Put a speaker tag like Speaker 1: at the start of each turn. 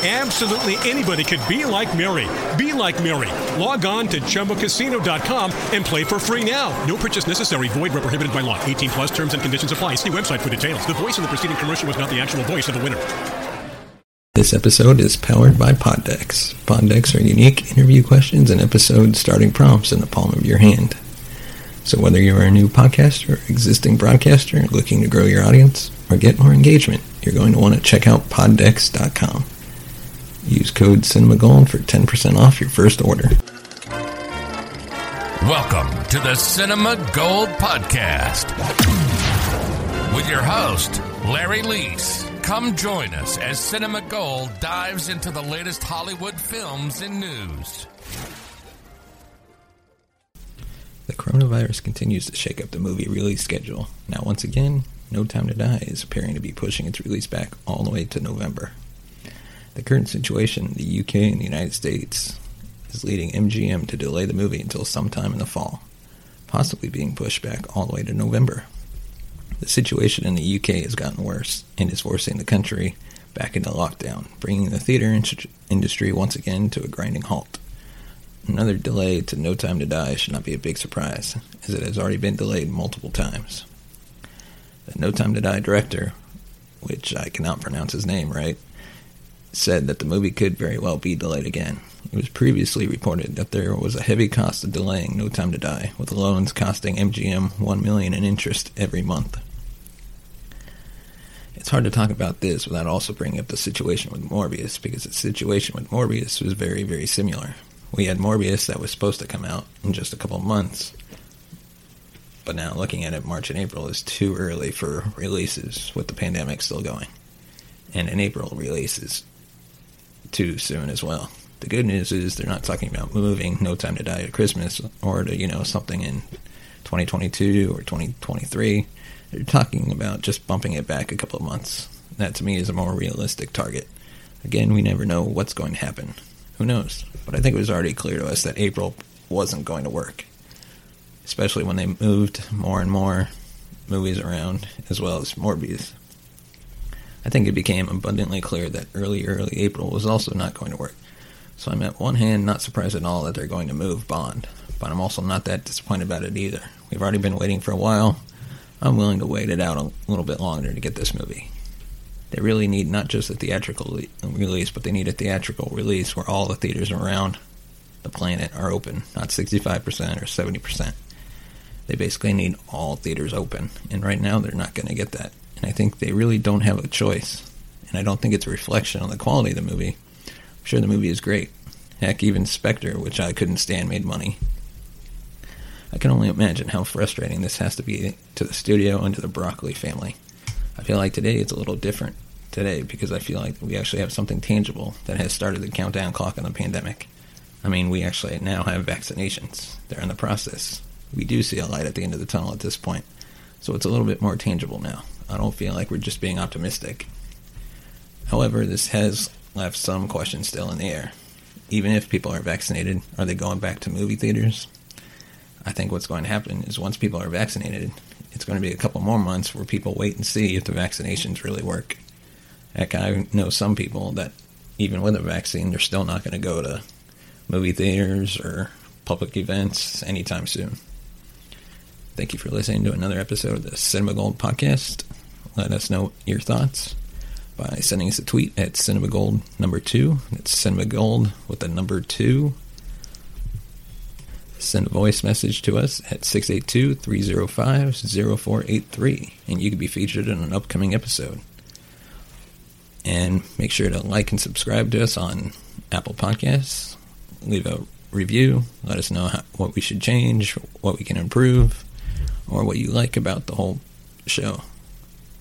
Speaker 1: Absolutely anybody could be like Mary. Be like Mary. Log on to ChumbaCasino.com and play for free now. No purchase necessary. Void where prohibited by law. 18 plus terms and conditions apply. See website for details. The voice in the preceding commercial was not the actual voice of the winner.
Speaker 2: This episode is powered by Poddex. Poddex are unique interview questions and episode starting prompts in the palm of your hand. So whether you're a new podcaster or existing broadcaster looking to grow your audience or get more engagement, you're going to want to check out poddex.com. Use code CinemaGold for 10% off your first order.
Speaker 3: Welcome to the Cinema Gold Podcast with your host, Larry Leese. Come join us as Cinema Gold dives into the latest Hollywood films and news.
Speaker 2: The coronavirus continues to shake up the movie release schedule. Now, once again, No Time to Die is appearing to be pushing its release back all the way to November. The current situation in the UK and the United States is leading MGM to delay the movie until sometime in the fall, possibly being pushed back all the way to November. The situation in the UK has gotten worse and is forcing the country back into lockdown, bringing the theater in- industry once again to a grinding halt. Another delay to No Time to Die should not be a big surprise, as it has already been delayed multiple times. The No Time to Die director, which I cannot pronounce his name right, said that the movie could very well be delayed again. It was previously reported that there was a heavy cost of delaying No Time to Die, with loans costing MGM one million in interest every month. It's hard to talk about this without also bringing up the situation with Morbius, because the situation with Morbius was very, very similar. We had Morbius that was supposed to come out in just a couple months, but now looking at it, March and April is too early for releases with the pandemic still going. And in April release is too soon as well. The good news is they're not talking about moving No Time to Die at Christmas or to, you know, something in 2022 or 2023. They're talking about just bumping it back a couple of months. That to me is a more realistic target. Again, we never know what's going to happen. Who knows? But I think it was already clear to us that April wasn't going to work. Especially when they moved more and more movies around, as well as Morbius. I think it became abundantly clear that early, early April was also not going to work. So I'm at one hand not surprised at all that they're going to move Bond, but I'm also not that disappointed about it either. We've already been waiting for a while. I'm willing to wait it out a little bit longer to get this movie. They really need not just a theatrical le- release, but they need a theatrical release where all the theaters around the planet are open, not 65% or 70%. They basically need all theaters open, and right now they're not going to get that. And I think they really don't have a choice. And I don't think it's a reflection on the quality of the movie. I'm sure the movie is great. Heck, even Spectre, which I couldn't stand, made money. I can only imagine how frustrating this has to be to the studio and to the Broccoli family. I feel like today it's a little different today because I feel like we actually have something tangible that has started the countdown clock on the pandemic. I mean, we actually now have vaccinations. They're in the process. We do see a light at the end of the tunnel at this point. So it's a little bit more tangible now. I don't feel like we're just being optimistic. However, this has left some questions still in the air. Even if people are vaccinated, are they going back to movie theaters? I think what's going to happen is once people are vaccinated, it's going to be a couple more months where people wait and see if the vaccinations really work. Heck, I know some people that even with a vaccine, they're still not going to go to movie theaters or public events anytime soon. Thank you for listening to another episode of the Cinema Gold podcast. Let us know your thoughts by sending us a tweet at Cinema Gold number two. It's Cinema Gold with the number two. Send a voice message to us at 682 305 0483, and you could be featured in an upcoming episode. And make sure to like and subscribe to us on Apple Podcasts. Leave a review. Let us know how, what we should change, what we can improve, or what you like about the whole show.